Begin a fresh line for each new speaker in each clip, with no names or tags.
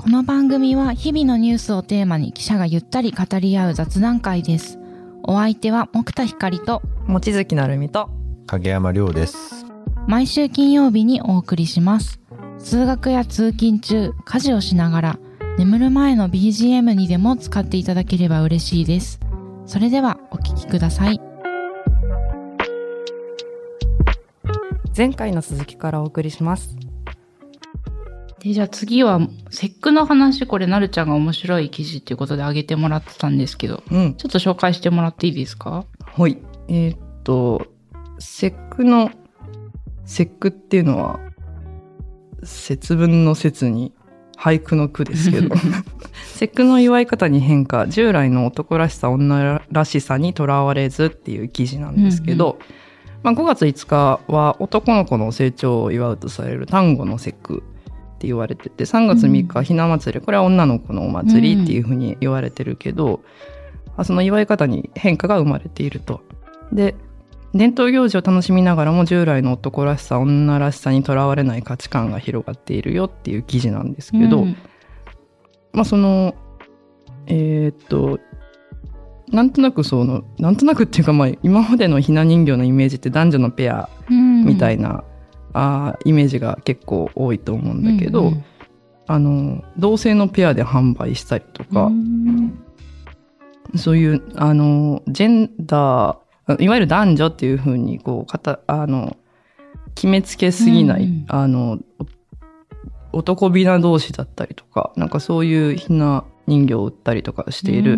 この番組は日々のニュースをテーマに記者がゆったり語り合う雑談会です。お相手は木田光と
望月なるみと
影山亮です。
毎週金曜日にお送りします。通学や通勤中、家事をしながら眠る前の BGM にでも使っていただければ嬉しいです。それではお聞きください。
前回の続きからお送りします
で、じゃあ次は、節句の話、これなるちゃんが面白い記事っていうことで上げてもらってたんですけど、
うん。
ちょっと紹介してもらっていいですか？
はい。えーっと節句の節句っていうのは節分の節に俳句の句ですけど。節句の祝い方に変化従来の男らしさ女らしさにとらわれずっていう記事なんですけど、まあ、5月5日は男の子の成長を祝うとされる端午の節句って言われてて3月3日はひな祭りこれは女の子のお祭りっていうふうに言われてるけど、あその祝い方に変化が生まれていると。で伝統行事を楽しみながらも従来の男らしさ女らしさにとらわれない価値観が広がっているよっていう記事なんですけど、
うん。
まあそのえーっとなんとなくそのなんとなくっていうかまあ今までのひな人形のイメージって男女のペアみたいな、あーイメージが結構多いと思うんだけど、
うん
あの同性のペアで販売したりとか、
うん
そういうあのジェンダーいわゆる男女っていうふうにこうかたあの決めつけすぎない、
うんうん。
あのお男びな同士だったりとかなんかそういうひな人形を売ったりとかしている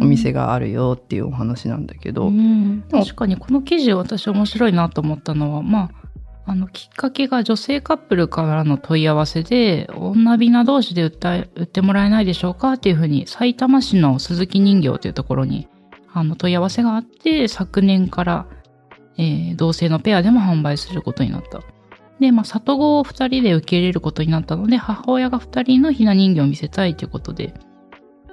お店があるよっていうお話なんだけど、
うん。確かにこの記事私面白いなと思ったのはまああのきっかけが女性カップルからの問い合わせで女びな同士で売った売ってもらえないでしょうかっていうふうに埼玉市の鈴木人形というところにあの問い合わせがあって昨年から、えー同性のペアでも販売することになった。で、まあ、里子を2人で受け入れることになったので母親が2人のひな人形を見せたいということで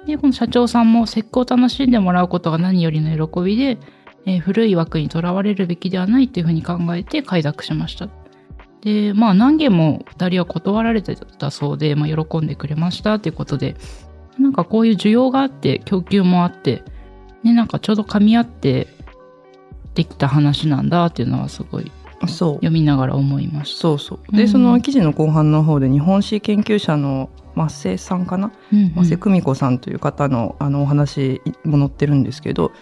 でこの社長さんも節句を楽しんでもらうことが何よりの喜びでえー古い枠にとらわれるべきではないというふうに考えて快諾しました。で、まあ何件も2人は断られてたそうで、まあ、喜んでくれましたということで、なんかこういう需要があって、供給もあって、ね、なんかちょうど噛み合ってできた話なんだっていうのはすごい
そう。
読みながら思いました。
そうそう。
うん。
で、その記事の後半の方で日本史研究者の増瀬さんかな？
うんうん。
増瀬久美子さんという方のあのお話も載ってるんですけど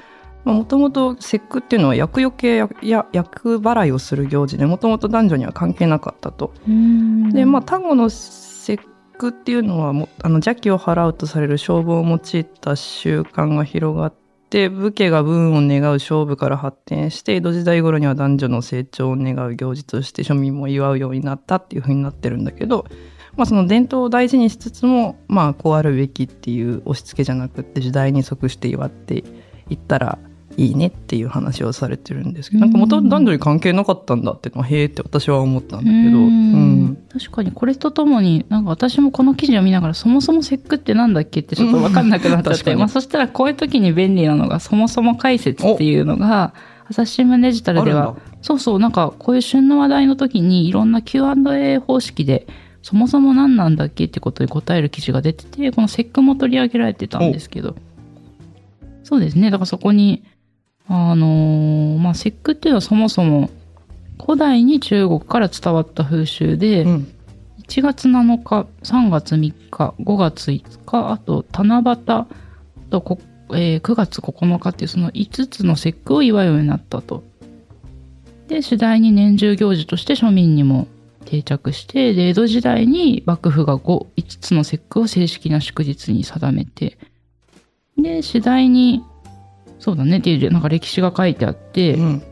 もともと節句っていうのは厄除けやや厄払いをする行事でもともと男女には関係なかったと。
うん
でまあ端午の節句っていうのはもあの邪気を払うとされる勝負を用いた習慣が広がって武家が武運を願う勝負から発展して江戸時代頃には男女の成長を願う行事として庶民も祝うようになったっていうふうになってるんだけど、まあ、その伝統を大事にしつつもまあこうあるべきっていう押し付けじゃなくって時代に即して祝っていったらいいねっていう話をされてるんですけどなんか元々男女に関係なかったんだっていうのはへえって私は思ったんだけど。
うん。
うん。
確かにこれとともになんか私もこの記事を見ながらそもそも節句ってなんだっけってちょっと分かんなくなっちゃって、まあ、そしたらこういう時に便利なのがそもそも解説っていうのが朝日新聞デジタルではそうそうなんかこういう旬の話題の時にいろんな Q&A 方式でそもそも何なんだっけってことに答える記事が出ててこの節句も取り上げられてたんですけど。そうですね。だからそこにあのーまあ節句っていうのはそもそも古代に中国から伝わった風習で、
うん
1月7日3月3日5月5日あと七夕あとこ、えー9月9日っていうその5つの節句を祝うようになったと。で次第に年中行事として庶民にも定着してで江戸時代に幕府が 5, 5つの節句を正式な祝日に定めてで次第にそうだねっていうなんか歴史が書いてあって、
うん。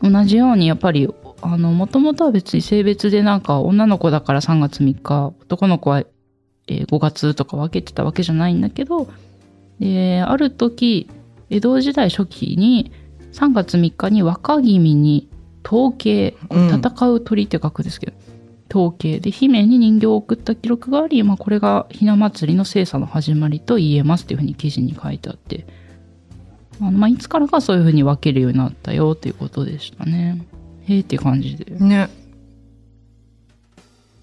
同じようにやっぱりあのもともとは別に性別でなんか女の子だから3月3日男の子は、えー5月とか分けてたわけじゃないんだけどである時江戸時代初期に3月3日に若君に統計
うん。
戦う鳥って書くんですけど、統計。で姫に人形を送った記録があり、まあ、これがひな祭りの精査の始まりと言えますっていうふうに記事に書いてあってあのまあ、いつからかそういうふうに分けるようになったよっていうことでしたね。へえって感じで。
ね。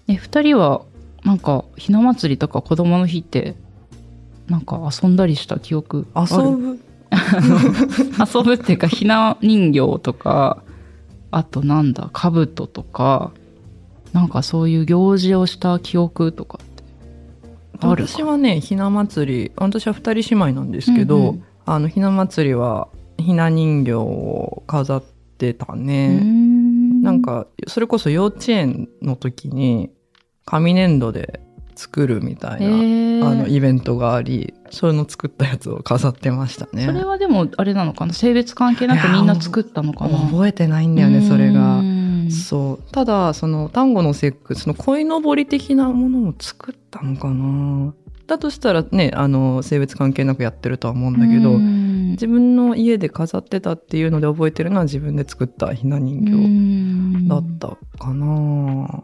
え、二人はなんかひな祭りとか子供の日ってなんか遊んだりした記憶ある？
遊ぶ？
遊ぶっていうかひな人形とかあとなんだ兜とかなんかそういう行事をした記憶とかってあるか？
私はねひな祭り私は二人姉妹なんですけど、
うんうん
あのひな祭りはひな人形を飾ってた
う
ね、
ん。
なんかそれこそ幼稚園の時に紙粘土で作るみたい
へ
な、
ー。
あのイベントがありそれの作ったやつを飾ってましたね。
それはでもあれなのかな？性別関係なくみんな作ったのかな？
覚えてないんだよねそれが。
うん
そう。ただその端午の節句その鯉のぼり的なものも作ったのかな？だとしたらねあの性別関係なくやってるとは思うんだけど、
うん。
自分の家で飾ってたっていうので覚えてるのは自分で作ったひな人
う
形
ん。
だったかな、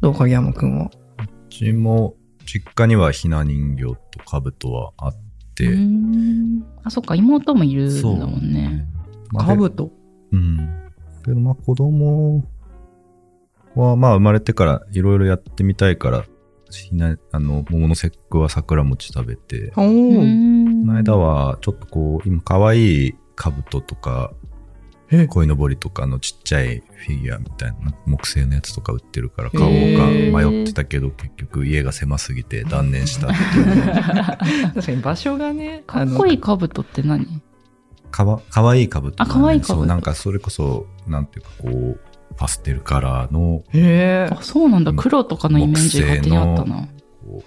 どう影山くんは？
うちも実家にはひな人形と兜はあって、
うん。あそっか妹もいるんだもんね。
兜？
うん。けどまあ子供はまあ生まれてからいろいろやってみたいから、ひな、あの、桃の節句は桜餅食べて、この間はちょっとこう、今可愛い兜とか、
え。
鯉のぼりとかのちっちゃいフィギュアみたいな木製のやつとか売ってるから買おうか迷ってたけど結局家が狭すぎて断念したっていう
確かに場所がね
かっこい
い
い兜って何？
かわかわいい兜、ね、
あ可愛い兜。
そうなんかそれこそなんていうかこうパステルカラーの
へえ
あそうなんだ。黒とかのイメージ勝手にあったな。
こう、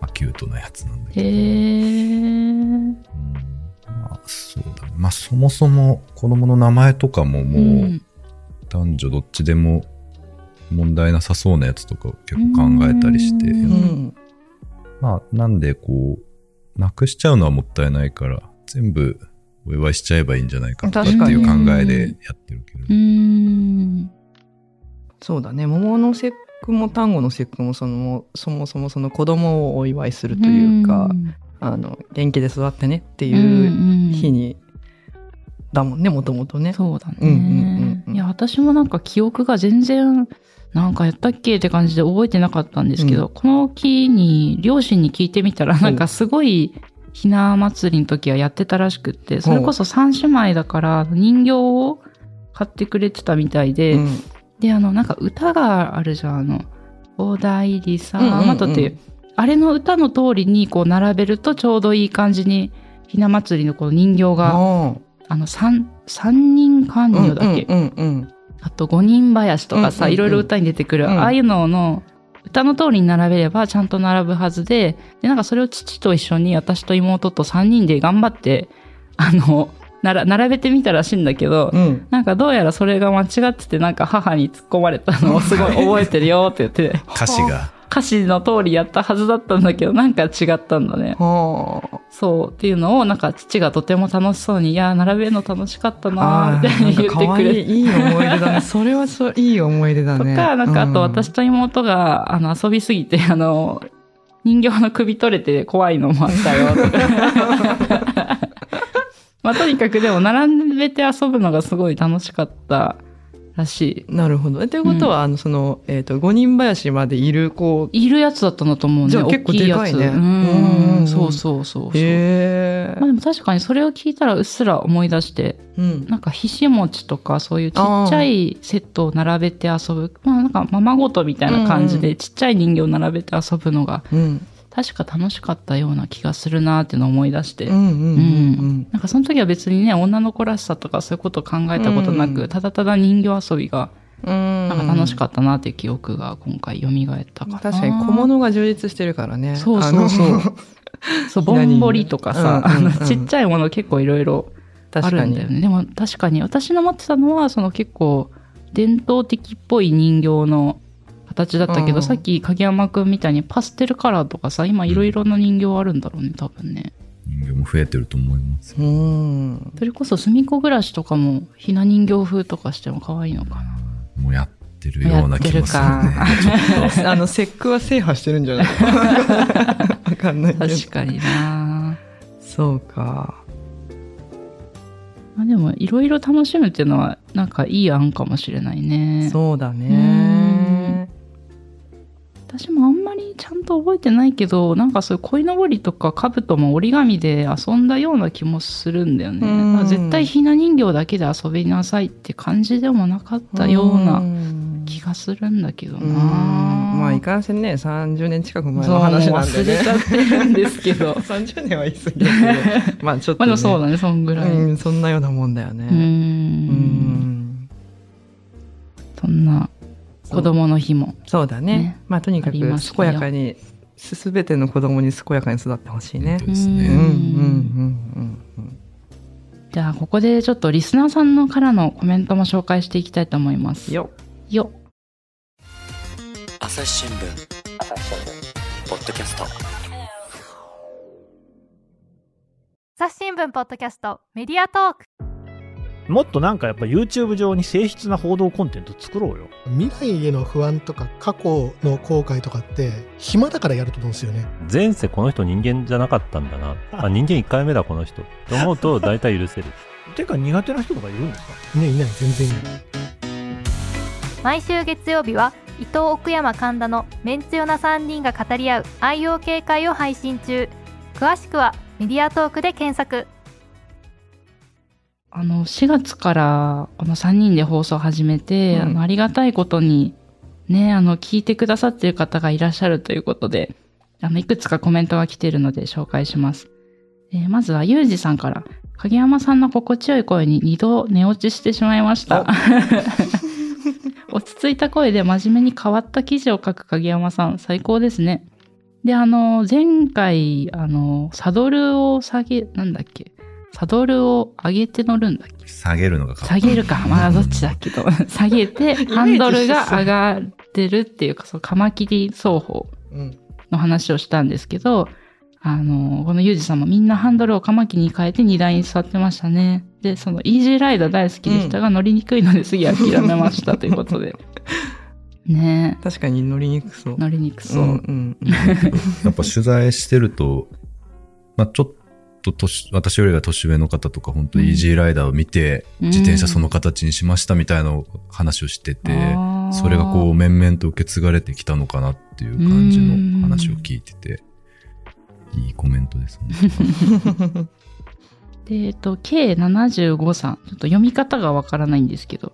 まあ、キュートなやつなんだけ
へ
ど、
え。
うん。まあそうだね。まあそもそも子供の名前とかももう男女どっちでも問題なさそうなやつとかを結構考えたりして、
う
うんん。
まあなんでこうなくしちゃうのはもったいないから全部お祝いしちゃえばいいんじゃないかとかっていう考えでやってるけど、
うーん。
そうだね。桃の節句も端午の節句もそのそもそもその子供をお祝いするというか、あの元気で育ってねって
うん
いう
うん
日に、だもんねもともとね。
そうだね、
うんうんうんうん。
いや私もなんか記憶が全然なんかやったっけって感じで覚えてなかったんですけど、
うん。
この木に両親に聞いてみたらなんかすごいひな祭りの時はやってたらしくってそれこそ三姉妹だから人形を買ってくれてたみたいで、
うん。
であのなんか歌があるじゃんあの「お代理さ
うんうんうん。
まと」っていう、あれの歌の通りにこう並べるとちょうどいい感じにひな祭りのこの人形が
あ
あ。の三三人官
ー
女だっけ、あと五人林とかさ、いろいろ歌に出てくる、
うん。
ああいうのの歌の通りに並べればちゃんと並ぶはずででなんかそれを父と一緒に私と妹と3人で頑張ってあのなら並べてみたらしいんだけど、
うん。
なんかどうやらそれが間違っててなんか母に突っ込まれたのをすごい覚えてるよって言って。
歌詞が
歌詞の通りやったはずだったんだけどなんか違ったんだね。
はあ
そうっていうのをなんか父がとても楽しそうに「いや並べるの楽しかったな」
あ
みたいに言ってくれて。
いいい思い出だね。それはそういい思い出だね。
とか、なんかあと私
うん
と妹が、あの遊びすぎて、あの、人形の首取れて怖いのもあったよとか。まあとにかくでも並べて遊ぶのがすごい楽しかったらし
なるほどえということは、あのその、えー、と五人林までいるこう
い。いるやつだったんだと思うね。
じゃあ結構でかいね
う
うん
ん。そうそうそうそう。
へえ
まあでも確かにそれを聞いたらうっすら思い出して、
うん
なんかひし餅とかそういうちっちゃいセットを並べて遊ぶ。まあなんかままごとみたいな感じ
うん
でちっちゃい人形を並べて遊ぶのが
うん
確か楽しかったような気がするなっていうのを思い出して。なんかその時は別にね、女の子らしさとかそういうことを考えたことなく、
うん
ただただ人形遊びが
うん。
なんか楽しかったなっていう記憶が今回蘇ったかな。
確かに小物が充実してるからね。
そうそうそう。そう、ぼんぼりとかさ、
うんうんうん
あのちっちゃいもの結構いろいろあるんだよね。でも確かに私の持ってたのは、その結構伝統的っぽい人形の形だったけど、
うん。
さっき影山くんみたいにパステルカラーとかさ、今いろいろな人形あるんだろうね、多分ね。
人形も増えてると思います
う。ん。
それこそ隅っこ暮らしとかもひな人形風とかしても可愛いのかな。
もうやってるような気もするね。
あの節句は制覇してるんじゃない？わかんないけど
確かにな。
そうか。
まあでもいろいろ楽しむっていうのはなんかいい案かもしれないね。
そうだね
私もあんまりちゃんと覚えてないけど、なんかそういう鯉のぼりとか兜も折り紙で遊んだような気もするんだよね。絶対ひな人形だけで遊びなさいって感じでもなかったような気がするんだけどな。
うんまあいかんせんね30年近く前
そう
の話なん
忘れ
でね
ちゃってるんですけど。
30年は言い過ぎだけど まあちょっと、
まあで
ね、
もそうだね、そんぐらい。う
うんそんなようなもんだよね
ー。
うんん
そんな子供の日も。
そうだね。
ね。
まあとにかく健やかにすべての子供に健やかに育ってほしいね。
ですね。
うんうんうんうんうん。
じゃあ、ここでちょっとリスナーさんのからのコメントも紹介していきたいと思います。
よ
よ。
朝日新聞ポッドキャスト。
朝日新聞ポッドキャストメディアトーク
もっとなんかやっぱ YouTube 上に誠実な報道コンテンツ作ろうよ。
未来への不安とか過去の後悔とかって暇だからやると思うんですよね。
前世この人人間じゃなかったんだな。あ、人間1回目だこの人。と思うと大体許せる。
てか苦手な人とかいるんですか？
いないいない全然いない。
毎週月曜日は伊藤奥山神田のメンツヨな3人が語り合う愛用警戒を配信中詳しくはメディアトークで検索
あの、4月からこの3人で放送を始めて、
うん
あの、ありがたいことに、ね、あの、聞いてくださっている方がいらっしゃるということで、あの、いくつかコメントが来ているので紹介します。えーまずは、ゆうじさんから、影山さんの心地よい声に2度寝落ちしてしまいました。落ち着いた声で真面目に変わった記事を書く影山さん、最高ですね。で、あの、前回、あの、サドルを下げ、なんだっけ、サドルを上げて乗るんだっけ？
下げるのが
下げるか。まあ、どっちだけど。下げて、ハンドルが上がってるっていうか、そう、カマキリ双方
うん
の話をしたんですけど、あの、このユージさんもみんなハンドルをカマキリに変えて荷台に座ってましたね。で、そのイージーライダー大好きでしたが、乗りにくいので次諦めましたということで。ね
確かに乗りにくそう
え、乗りにくそう。
んうんうん
やっぱ取材してると、まあちょっと年、私よりが年上の方とか、本当イージーライダーを見て、
うん
自転車その形にしましたみたいな話をしてて、それがこう、面々と受け継がれてきたのかなっていう感じの話を聞いてて、いいコメントですね。
で、えっと、K75 さん。ちょっと読み方がわからないんですけど。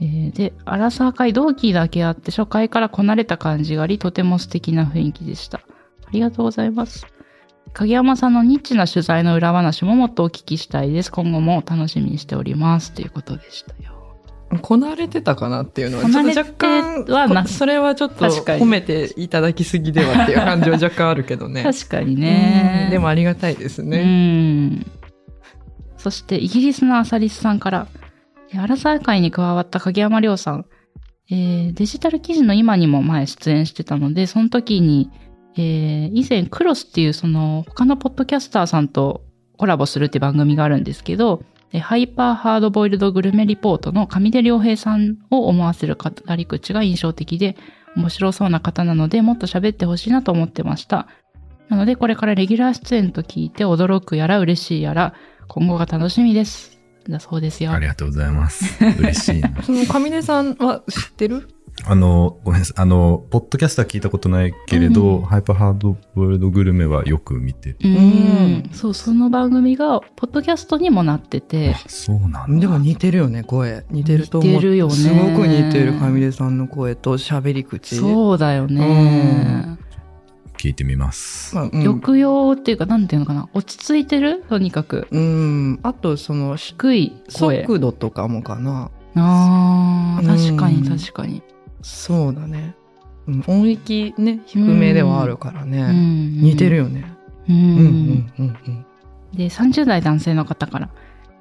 えーで、アラサー会同期だけあって、初回からこなれた感じがあり、とても素敵な雰囲気でした。ありがとうございます。影山さんのニッチな取材の裏話ももっとお聞きしたいです。今後も楽しみにしております。ということでしたよ。
こなれてたかなっていうのは、若干、
は
それはちょっと褒めていただきすぎではっていう感じは若干あるけどね。
確かにね
うん。でもありがたいです
う
ね。
ん。そして、イギリスのアサリスさんから、えアラサー会に加わった影山亮さん、えーデジタル記事の今にも前出演してたので、その時に、えー以前クロスっていうその他のポッドキャスターさんとコラボするっていう番組があるんですけど、えハイパーハードボイルドグルメリポートの上出良平さんを思わせる語り口が印象的で面白そうな方なのでもっと喋ってほしいなと思ってました。なのでこれからレギュラー出演と聞いて驚くやら嬉しいやら今後が楽しみです。だそうですよ。
ありがとうございます。嬉しいな。
その上出さんは知ってる？
あの、ごめんなさい。あの、ポッドキャスター聞いたことないけれど、
うん
ハイパーハードボイルドグルメはよく見てる。
う
うん
ん。そう、その番組が、ポッドキャストにもなってて
あ、、そうなんだ。
でも似てるよね、声。似てると思う。
似てるよね
すごく似てる上出さんの声と喋り口。
そうだよね。
聞いてみます。
まあうん
抑揚っていうか、なんていうのかな。落ち着いてる？とにかく。
うん。あと、その、
低い声。
速度とかもかな。
ああ、
うん
確かに確かに。
そうだね。うん音域ね、低めではあるからね。
うん
似てる。よね。
う
うんうん
ん。
うんうん。
で、30代男性の方から。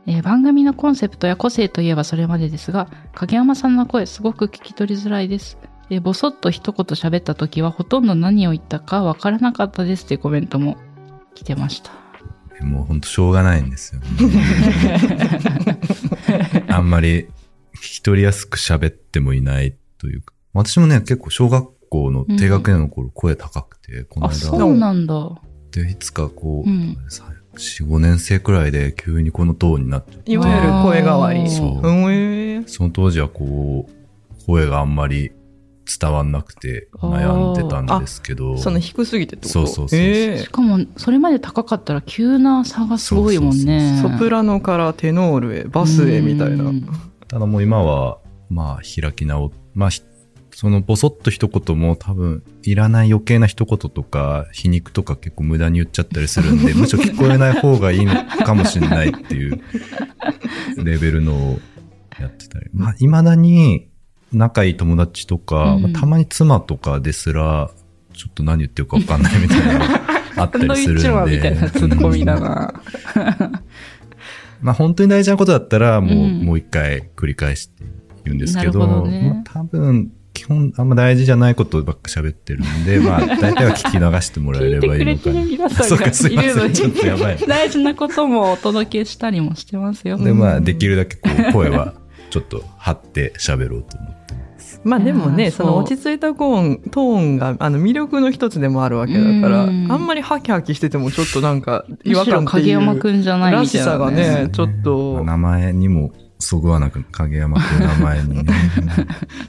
えー番組のコンセプトや個性といえばそれまでですが、影山さんの声すごく聞き取りづらいです。で、ぼそっと一言喋った時はほとんど何を言ったかわからなかったですっていうコメントも来てました。
もうほんとしょうがないんですよ、ね。あんまり聞き取りやすく喋ってもいないというか。私もね、結構小学校の低学年の頃声高くて、この
あ、
間
そうなんだ。
で、いつかこう、
うん
さ4、5年生くらいで急にこのトーンになっちゃって。
いわゆる声変わり。
そうその当時はこう、声があんまり伝わんなくて悩んでたんですけど。
その低すぎてってこと？
そうそうそうそう
え
しかも、それまで高かったら急な差がすごいもんね。
えソプラノからテノールへ、バスへみたいな
う。ん
ただもう今は、まあ開き直っ、まあひそのボソッと一言も多分いらない余計な一言とか皮肉とか結構無駄に言っちゃったりするんで、むしろ聞こえない方がいいのかもしれないっていうレベルのをやってたり。まあ未だに仲いい友達とか、
うん
まあたまに妻とかですら、ちょっと何言ってるか分かんないみたいなのがあったりするんで。
みたいなツッコミだな。
まあ本当に大事なことだったら、もう、
うん
もう一回繰り返して言うんですけど、
どね
まあ多分、基本あんま大事じゃないことばっか喋ってるんで、まあ大体は聞き流してもらえれ
聞いてく
ばいいのかな。
れてる皆さ
そう
んが
かすいません。
いるのに。
ちょっとやばい。
大事なこともお届けしたりもしてますよ。
で、まあできるだけこう声はちょっと張って喋ろうと思ってます。
まあでもね、その落ち着いたコーン、トーンがあの魅力の一つでもあるわけだから、あ
うん。
んまりハキハキしててもちょっとなんか違和感って
影山
いう
くんじゃない
ら
みいな、
したさがね、ちょっ
まあ
と、
名前にもそぐわなく、影山くんの名前に。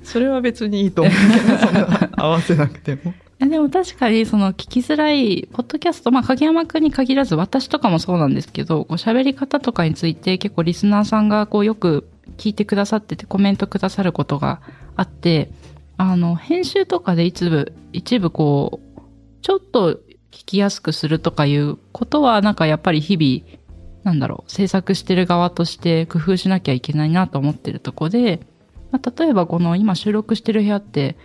それは別にいいと思うけど、そんな合わせなくても。
でも確かにその聞きづらい、ポッドキャスト、まあ影山くんに限らず私とかもそうなんですけど、こう喋り方とかについて結構リスナーさんがこうよく聞いてくださっててコメントくださることがあって、あの、編集とかで一部、一部こう、ちょっと聞きやすくするとかいうことはなんかやっぱり日々、なんだろう、制作してる側として工夫しなきゃいけないなと思ってるとこで、まあ、例えばこの今収録してる部屋って、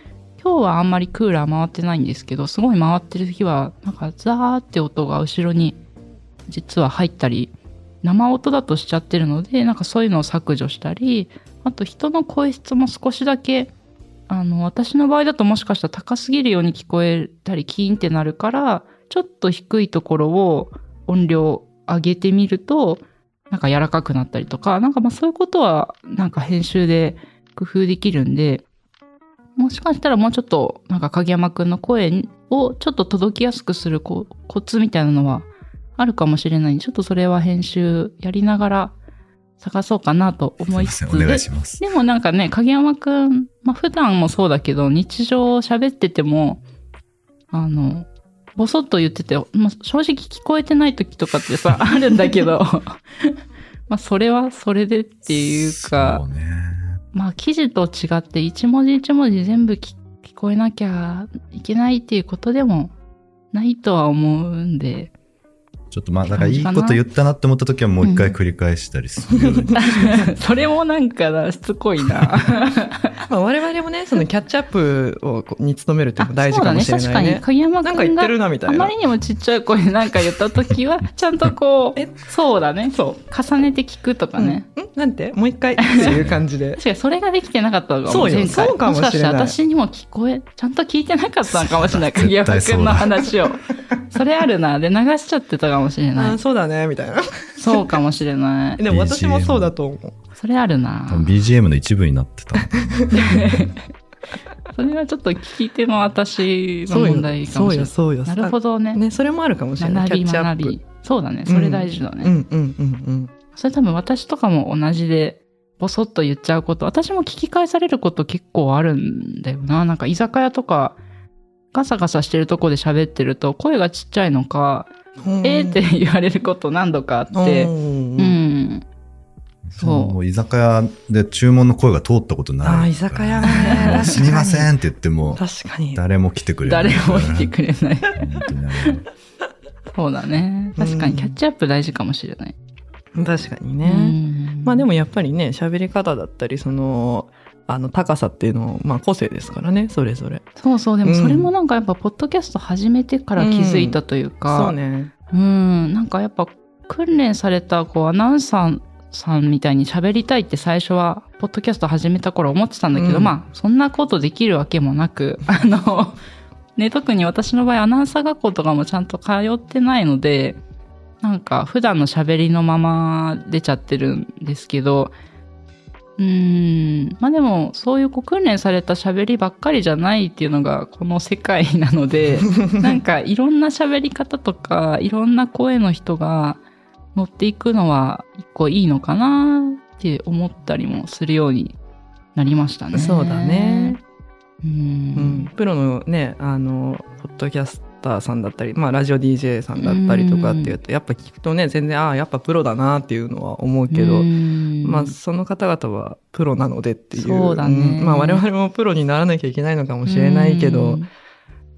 今日はあんまりクーラー回ってないんですけど、すごい回ってる日は、なんかザーって音が後ろに実は入ったり、生音だとしちゃってるので、なんかそういうのを削除したり、あと人の声質も少しだけ、あの、私の場合だともしかしたら高すぎるように聞こえたり、キーンってなるから、ちょっと低いところを音量上げてみると、なんか柔らかくなったりとか、なんかまあそういうことは、なんか編集で工夫できるんで、もしかしたらもうちょっと、なんか影山くんの声をちょっと届きやすくするコツみたいなのはあるかもしれないんで、ちょっとそれは編集やりながら探そうかなと思いつつ
すいません、お願いします。
でもなんかね、影山くん、まあ普段もそうだけど、日常喋ってても、あの、ぼそっと言ってて、まあ、正直聞こえてない時とかってさ、あるんだけど、まあそれはそれでっていうか
そう、ね。
まあ記事と違って一文字一文字全部聞聞こえなきゃいけないっていうことでもないとは思うんで、
ちょっとまあ、だからいいこと言ったなって思った時はもう一回繰り返したりする。
それもなんかな、しつこいな。
まあ我々もね、そのキャッチアップをに努めるっていうのも大事かもしれ。ないね。
確かに、影山
なんか言ってるなみたいな
あまり。にもちっちゃい声で何か言った時は、ちゃんとこう、
え
そうだね。そう。重ねて聞くとかね。
うんんなんて？もう一回っていう感じで。
確かにそれができてなかったのかも
そうよ
前回
そうかもしれない
しかして私にも聞こえ、ちゃんと聞いてなかったのかもしれない。
絶
影山くんの話を。それあるな。で、流しちゃってたかもしれ
あ
ない
ー。そうだね、みたいな。
そうかもしれない。
でも私もそうだと思う。
それあるな。
BGM の一部になってた。
それはちょっと聞き手の私の
そうよ
問題、か
そうよ、
もしれない。
そうよ。
なるほどね。
ね、それもあるかもしれない。
学び。学び。そうだね。それ大事だね。
うんうんうんうん。
それ多分私とかも同じで、ボソッと言っちゃうこと、私も聞き返されること結構あるんだよな。なんか居酒屋とか、ガサガサしてるとこで喋ってると、声がちっちゃいのか、えーって言われること何度かあって、う
うん
ん。そう
居酒屋で注文の声が通ったことない。
あー居酒屋はね
すみませんって言っても、
確かに。
誰も来てくれない。
誰も来てくれない。そうだね。確か
うん
にキャッチアップ大事かもしれない。
確かに
う
ね。
ん
まあでもやっぱりね、喋り方だったり、その、あの、高さっていうのは、まあ個性ですからね、それぞれ。
そうそう、でも
うん
それもなんかやっぱ、ポッドキャスト始めてから気づいたというか、
そうね。
うん、なんかやっぱ訓練されたこうアナウンサーさんみたいに喋りたいって最初はポッドキャスト始めた頃思ってたんだけど、
うん
まあそんなことできるわけもなく あのね特に私の場合アナウンサー学校とかもちゃんと通ってないのでなんか普段の喋りのまま出ちゃってるんですけどうーんまあでもそういうこう訓練された喋りばっかりじゃないっていうのがこの世界なので なんかいろんな喋り方とかいろんな声の人が乗っていくのは一個いいのかなって思ったりもするようになりましたね。
そうだね。
う
うん
ん。
プロのね、あの、ポッドキャスターさんだったり、まあ、ラジオ DJ さんだったりとかっていうと、やっぱ聞くとね、全然、ああ、やっぱプロだなっていうのは思うけど、
うん。
まあ、その方々はプロなのでっていう。
そうだね。
ん。まあ、我々もプロにならなきゃいけないのかもしれないけど、
うん。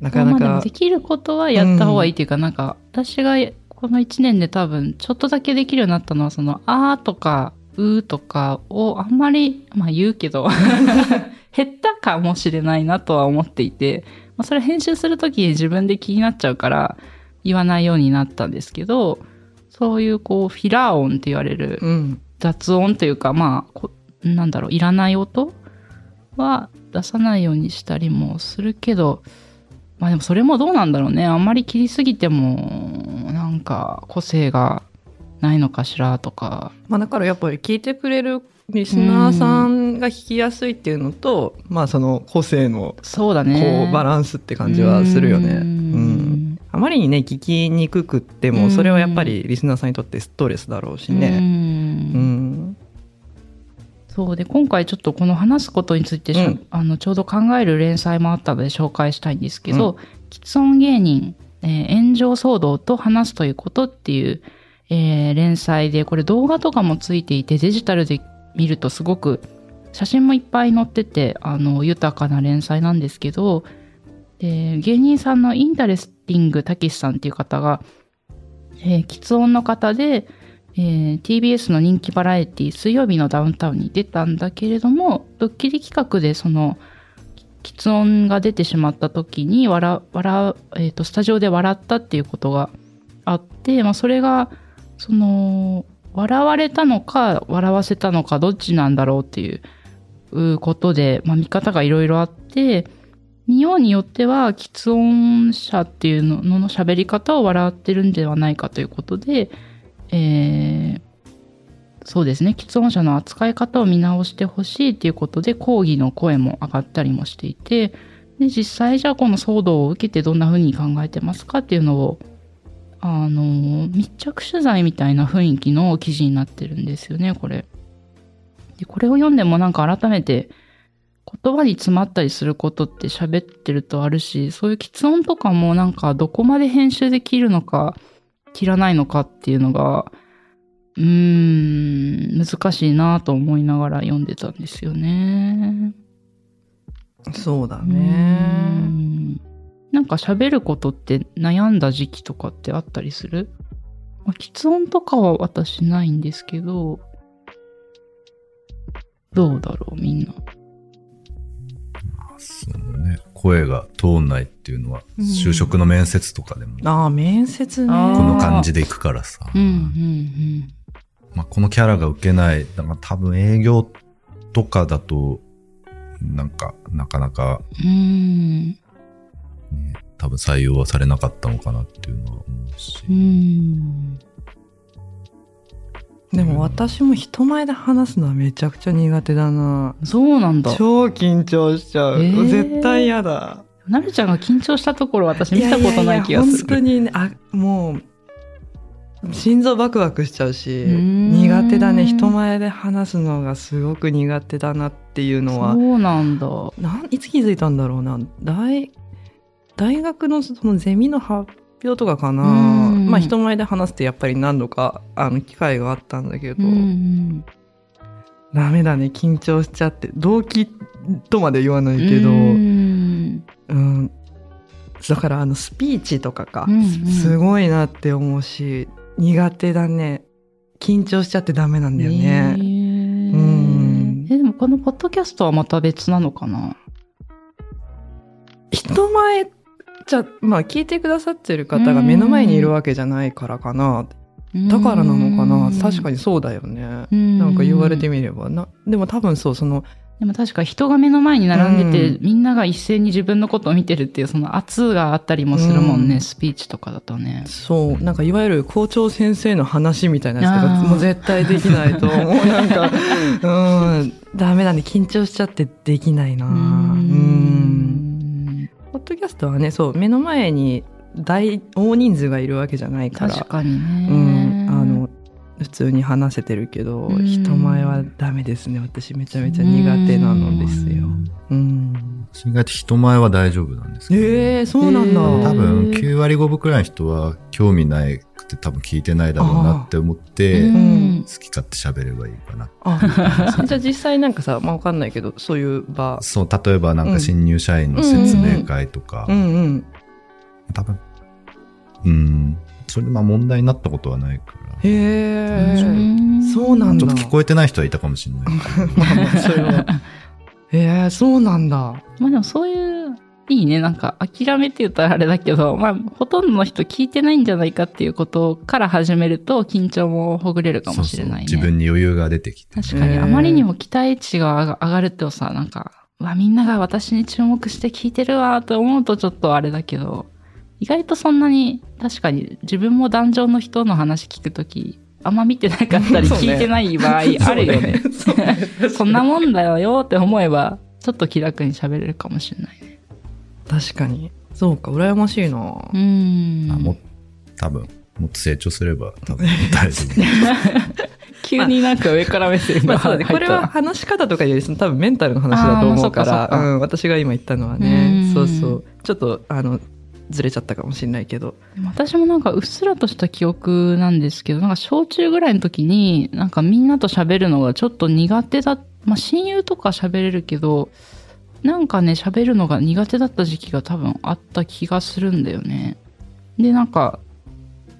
なかなか。
まあできることはやった方がいいっていうか、なんか、私がこの1年で多分、ちょっとだけできるようになったのは、その、あーとか、うーとかをあんまり、まあ言うけど、減ったかもしれないなとは思っていて、まあそれ編集するときに自分で気になっちゃうから、言わないようになったんですけど、そういうこう、フィラー音って言われる、
うん。
雑音というか、まあこ、なんだろう、いらない音は出さないようにしたりもするけど、まあでもそれもどうなんだろうね。あんまり切りすぎても、なんか個性がないのかしらとか。
まあ、だからやっぱり聞いてくれるリスナーさんが聞きやすいっていうのと、まあ、その個性の、
そうだね。
こう、バランスって感じはするよね。
う
うんん。あまりにね、聞きにくくっても、
うん
それはやっぱりリスナーさんにとってストレスだろうしね。
うん
うん。
そうで、今回ちょっとこの話すことについて
うん
あのちょうど考える連載もあったので紹介したいんですけど、吃音芸人、えー炎上騒動と話すということっていう、えー連載で、これ動画とかもついていて、デジタルで見るとすごく写真もいっぱい載ってて、あの、豊かな連載なんですけど、で芸人さんのインタレスティングたけしさんっていう方が、えー、吃音の方で、えー TBS の人気バラエティ水曜日のダウンタウンに出たんだけれどもドッキリ企画でその喫音が出てしまった時に笑笑、えーとスタジオで笑ったっていうことがあって、まあ、それがその笑われたのか笑わせたのかどっちなんだろうっていうことで、まあ、見方がいろいろあって見ようによっては喫音者っていうのの喋り方を笑ってるんではないかということで、えーそうですね。喫音者の扱い方を見直してほしいということで抗議の声も上がったりもしていてで実際じゃあこの騒動を受けてどんな風に考えてますかっていうのをあの密着取材みたいな雰囲気の記事になってるんですよねこれ。でこれを読んでもなんか改めて言葉に詰まったりすることって喋ってるとあるしそういう喫音とかもなんかどこまで編集できるのか切らないのかっていうのがうーん難しいなと思いながら読んでたんですよね。
そうだ
う
ね。
んなんか喋ることって悩んだ時期とかってあったりする？まあ喫音とかは私ないんですけどどうだろうみんな。
そうね。声が通んないっていうのは、
うん
就職の面接とかでも、こ
ああ、面接ね。
あー
の感じでいくからさ。
うんうん
まあ、このキャラが受けない。だから多分営業とかだと、なんか、なかなか、
うん。
多分採用はされなかったのかなっていうのは思うし。
うん
でも私も人前で話すのはめちゃくちゃ苦手だな。
そうなんだ。
超緊張しちゃう。
えー
絶対嫌だ。
なるちゃんが緊張したところ私見たことない気がする。
本当にね、あ、もう、心臓バクバクしちゃうし、苦手だね。人前で話すのがすごく苦手だなっていうのは、
そうなんだ。
なんいつ気づいたんだろうな。大、大学のそのゼミの発表とかかな。
うん。
まあ人前で話すってやっぱり何度か、あの、機会があったんだけど、
うん
ダメだね。緊張しちゃって。動機とまで言わないけど、
うん。
うん、だからあのスピーチとかか、
うんうん。
すごいなって思うし苦手だね。緊張しちゃってダメなんだよね、
へー
うん。
えでもこのポッドキャストはまた別なのかな？
人前じゃまあ聞いてくださってる方が目の前にいるわけじゃないからかな。だからなのかな。確か
に
にそうだよね。
な
なんか言われてみればな。でも多分そうその
でも確か人が目の前に並んでて、
うん。
みんなが一斉に自分のことを見てるっていうその圧があったりもするもんね、
うん。
スピーチとかだとね。
そう。なんかいわゆる校長先生の話みたいなやつとかもう絶対できないと思う。なんかうん。ダメだね。緊張しちゃってできないな。
う
うんッドキャストはねそう目の前に大大人数がいるわけじゃないから。
確かにね。
うん。あの普通に話せてるけど、
うん。
人前はダメですね。私めちゃめちゃ苦手なのですよ。うん
意外と人前は大丈夫なんですけど、
ええそうなんだ。
多分9割5分くらいの人は興味ないくて多分聞いてないだろうなって思って、
うん
好き勝手喋ればいいかな。
あ、じゃあ実際なんかさ、まあわかんないけど、そういう場。
そう、例えばなんか新入社員の説明会とか。多分、うん、それでまあ問題になったことはないから、
へえ、
うん
そうなんだ。
ちょっと聞こえてない人はいたかもしれない。
まあまあ、それは。へえ、そうなんだ。
まあでもそういう、いいね。なんか諦めって言ったらあれだけど、まあほとんどの人聞いてないんじゃないかっていうことから始めると緊張もほぐれるかもしれないね。
そうそう自分に余裕が出てきて。
確かに、あまりにも期待値が上がるとさ、なんか、うわ、みんなが私に注目して聞いてるわと思うとちょっとあれだけど、意外とそんなに、確かに自分も壇上の人の話聞くとき、あんま見てなかったり聞いてない場合あるよね。
そうね。
そんなもんだよって思えば、ちょっと気楽に喋れるかもしれないね。
確かに。そうか、羨ましいな。
うーん。
あも多分、もっと成長すれば多分大丈夫。
急になんか上から目線が
まあそうだね。これは話し方とかよりその多分メンタルの話だと思うから、
まあかか
うん、私が今言ったのは
う
ね
ん。
そうそう。ちょっと、あの、ずれちゃったかもしれないけど。
た私もなんかうっすらとした記憶なんですけど、なんか小中ぐらいの時に、なんかみんなと喋るのがちょっと苦手だ、まあ親友とか喋れるけど、なんかね、喋るのが苦手だった時期が多分あった気がするんだよね。で、なんか、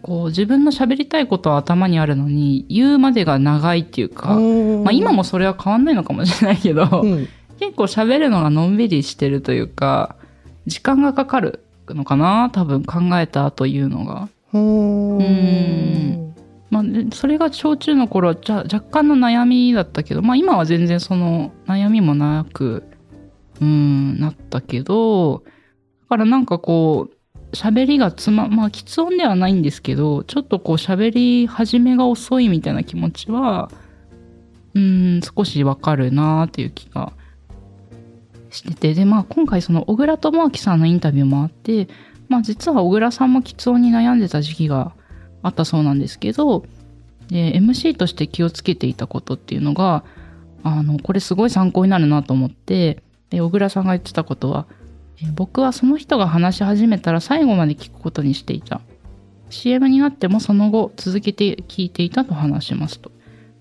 こう自分の喋りたいことは頭にあるのに、言うまでが長いっていうか、まあ今もそれは変わんないのかもしれないけど、
うん、
結構喋るのがのんびりしてるというか、時間がかかるのかな？多分考えたというのが。うん。まあ、でそれが小中の頃はじゃ若干の悩みだったけど、まあ今は全然その悩みもなく、うん、なったけど、だからなんかこう、喋りがつま、まあ、喫音ではないんですけど、ちょっとこう喋り始めが遅いみたいな気持ちは、うん、少しわかるなっていう気がしてて、で、まあ今回その小倉智明さんのインタビューもあって、まあ実は小倉さんも喫音に悩んでた時期があったそうなんですけど、で MC として気をつけていたことっていうのが、あの、これすごい参考になるなと思って、で小倉さんが言ってたことは、僕はその人が話し始めたら最後まで聞くことにしていた。CM になってもその後続けて聞いていたと話しますと。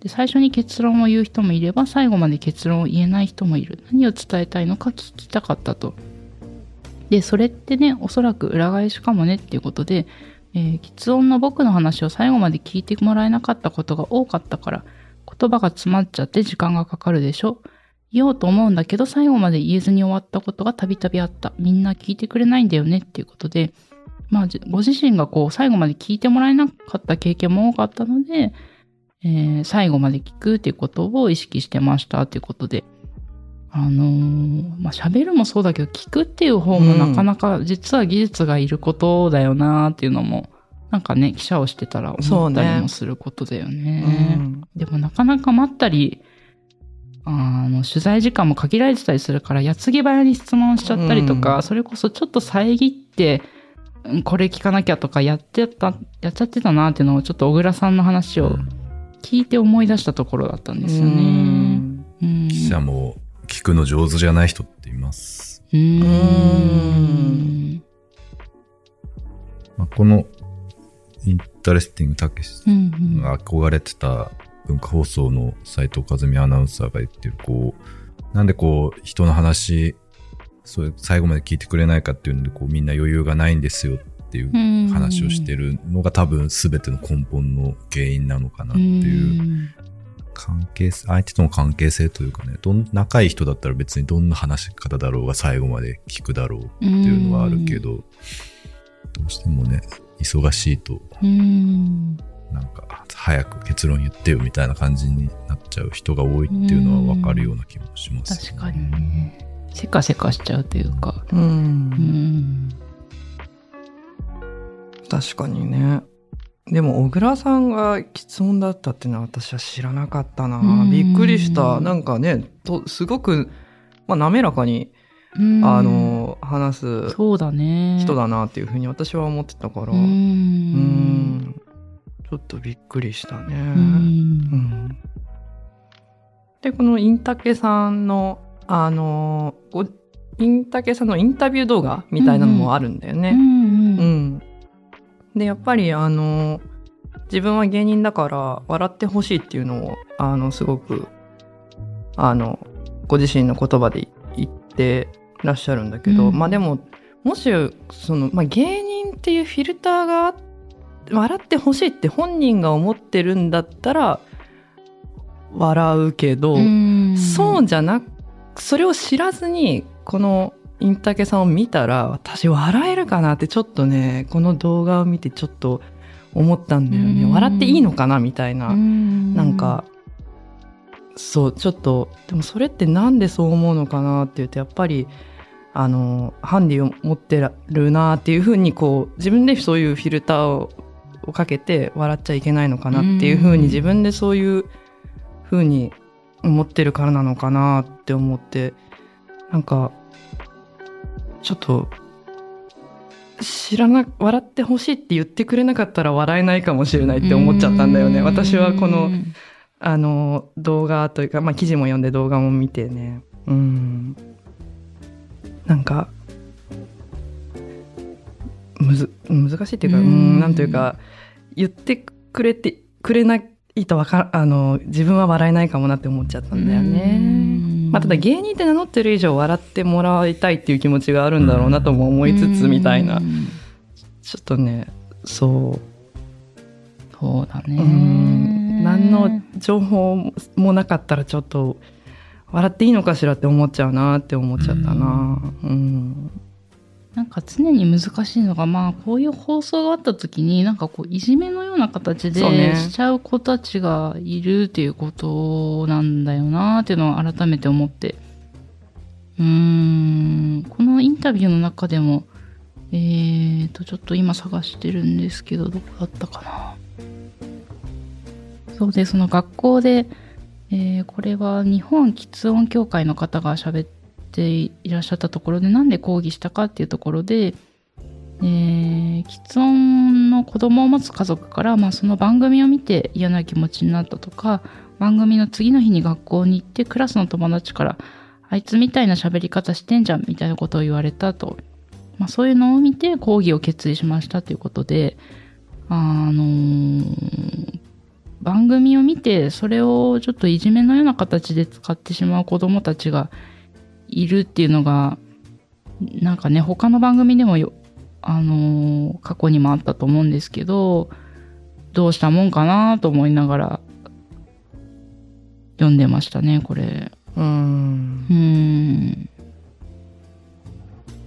で最初に結論を言う人もいれば最後まで結論を言えない人もいる。何を伝えたいのか聞きたかったと。で、それってね、おそらく裏返しかもねっていうことで、えー、喫音の僕の話を最後まで聞いてもらえなかったことが多かったから、言葉が詰まっちゃって時間がかかるでしょ。言おうと思うんだけど、最後まで言えずに終わったことがたびたびあった。みんな聞いてくれないんだよねっていうことで、まあ、ご自身がこう、最後まで聞いてもらえなかった経験も多かったので、えー最後まで聞くっていうことを意識してましたっていうことで、あのーまあ、喋るもそうだけど、聞くっていう方もなかなか実は技術がいることだよなっていうのも、なんかね、記者をしてたら思ったりもすることだよね。
うん。
でもなかなか待ったり、あの、取材時間も限られてたりするから、矢継ぎ早に質問しちゃったりとか、
うん。
それこそちょっと遮って、うんこれ聞かなきゃとかやってた、やっちゃってたなっていうのをちょっと小倉さんの話を聞いて思い出したところだったんですよね。うん。
記者も聞くの上手じゃない人っています。
うーん。
まあ、このインタレスティングたけしが憧れてた文化放送の斉藤一美アナウンサーが言ってる、こう、なんでこう、人の話、そう最後まで聞いてくれないかっていうので、こう、みんな余裕がないんですよっていう
うん
話をしてるのが多分全ての根本の原因なのかなっていう関係性、相手との関係性というかね、どん仲いい人だったら別にどんな話し方だろうが最後まで聞くだろうっていうのはあるけど、どうしてもね、忙しいと、
うん。
なんか、早く結論言ってよみたいな感じになっちゃう人が多いっていうのはわかるような気もします、
確かにね。せかせかしちゃうというか。
うん
うん。
確かにね。でも、小倉さんが喫音だったっていうのは私は知らなかったな
うん。
びっくりした。なんかね、とすごく、まあ、滑らかに、
うん
あ、の、話す
そうだね。
人だなっていうふうに私は思ってたから、
う。
うんんちょっとびっくりしたね。
う。
うんんで、このインタケさんの、あの、ごインタケさんのインタビュー動画みたいなのもあるんだよね。
うん
う
うん
ん。で、やっぱりあの、自分は芸人だから笑ってほしいっていうのを、あの、すごく、あの、ご自身の言葉で言ってらっしゃるんだけど、
うん。
まあでも、もし、その、まあ芸人っていうフィルターが笑ってほしいって本人が思ってるんだったら、笑うけど、
うん。
そうじゃなく、それを知らずに、このインタケさんを見たら、私笑えるかなってちょっとね、この動画を見てちょっと思ったんだよね。
うん
笑っていいのかなみたいな。
うん
なんか、そう、ちょっと、でもそれってなんでそう思うのかなって言うと、やっぱり、あの、ハンディを持ってるなっていうふうに、こう、自分でそういうフィルターををかけて笑っちゃいけないのかなっていうふうに、自分でそういうふうに思ってるからなのかなって思って、なんか、ちょっと、知らな、笑ってほしいって言ってくれなかったら笑えないかもしれないって思っちゃったんだよね。私はこの、あの、動画というか、まあ、記事も読んで動画も見てね。うん。なんか、むず、難しいっていうか、う
うん
ん、なんというか、言ってくれて、くれないとわか、あの、自分は笑えないかもなって思っちゃったんだよね。まあ、ただ芸人って名乗ってる以上笑ってもらいたいっていう気持ちがあるんだろうなとも思いつつみたいな。ちょっとね、そう。
そうだね。
うん何の情報もなかったらちょっと笑っていいのかしらって思っちゃうなって思っちゃったな。うん。
なんか常に難しいのが、まあ、こういう放送があった時に、なんかこう、いじめのような形でしちゃう子たちがいるっていうことなんだよなっていうのを改めて思って。うーん、このインタビューの中でも、えーと、ちょっと今探してるんですけど、どこだったかな。そうで、その学校で、えーこれは日本喫音協会の方が喋ってていらっしゃったところで、なんで抗議したかっていうところで、えー、喫音の子供を持つ家族から、まあ、その番組を見て嫌な気持ちになったとか、番組の次の日に学校に行ってクラスの友達から、あいつみたいな喋り方してんじゃんみたいなことを言われたと。まあ、そういうのを見て抗議を決意しましたということで、あのー番組を見てそれをちょっといじめのような形で使ってしまう子供たちがいるっていうのがなんかね他の番組でもよあのー過去にもあったと思うんですけどどうしたもんかなと思いながら読んでましたねこれ。
うん。
う。ーん。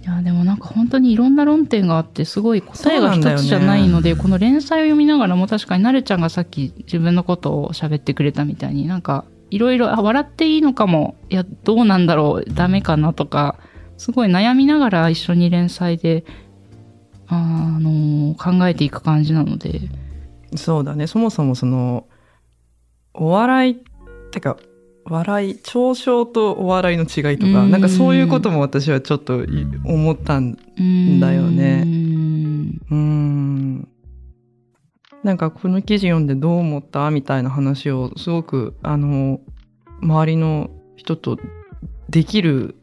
いやでもなんか本当にいろんな論点があってすごい答えが一つじゃないので、この連載を読みながらも確かになるちゃんがさっき自分のことを喋ってくれたみたいになんかいろいろあ笑っていいのかも。いやどうなんだろう。ダメかなとか。すごい悩みながら一緒に連載であの考えていく感じなので。
そうだね。そもそもその、お笑い、ってか、笑い、嘲笑とお笑いの違いとか、
うん。
なんかそういうことも私はちょっとい思ったんだよね。
うん。
なんかこの記事読んでどう思ったみたいな話をすごくあの周りの人とできる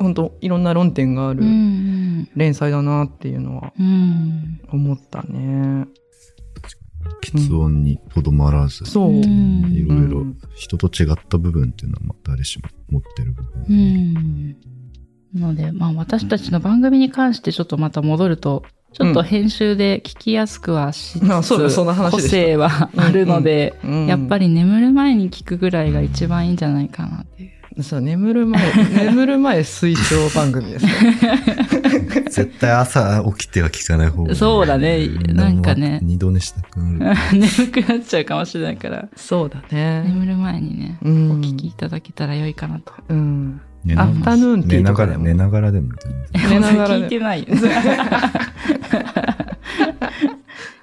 本当いろんな論点がある
うん
連載だなっていうのは
うん
思ったね。
喫音にとどまらず、
そう。
うん
いろいろ
うん
人と違った部分っていうのはまあ誰しも持ってる部分。
うん。なので、まあ私たちの番組に関してちょっとまた戻ると、ちょっと編集で聞きやすくはしつつ、
あそうだそん
個性はあるので、
うん
やっぱり眠る前に聞くぐらいが一番いいんじゃないかなっていう。
そう眠る前 眠る前推奨番組ですね。
絶対朝起きては聞かない方がいい。
そうだねなんかね
二度寝したくなる。
眠くなっちゃうかもしれないから、
そうだね。
眠る前にね、お
うん
聞きいただけたら良いかなと。
うん。
寝な
アフタヌーンティ
寝なが、
ーとからでも
寝ながらでも。
寝ながら
聞いてない。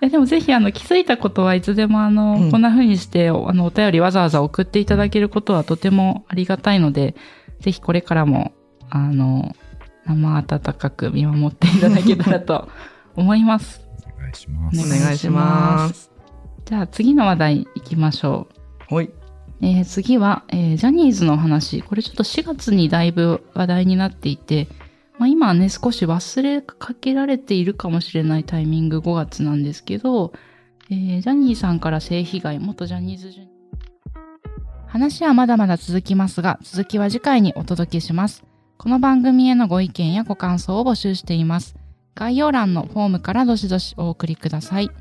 いやでもぜひあの気づいたことはいつでもあの、
うん
こんな風にしてあのお便りわざわざ送っていただけることはとてもありがたいので、ぜひこれからもあの生温かく見守っていただけたらと思います。
お願いしま
お
す。
願いします。
じゃあ次の話題行きましょう。
はい。
えー次は、えージャニーズの話。これちょっと4月にだいぶ話題になっていて、まあ、今はね、少し忘れかけられているかもしれないタイミング5月なんですけど、えージャニーさんから性被害、元ジャニーズジュニ話はまだまだ続きますが、続きは次回にお届けします。この番組へのご意見やご感想を募集しています。概要欄のフォームからどしどしお送りください。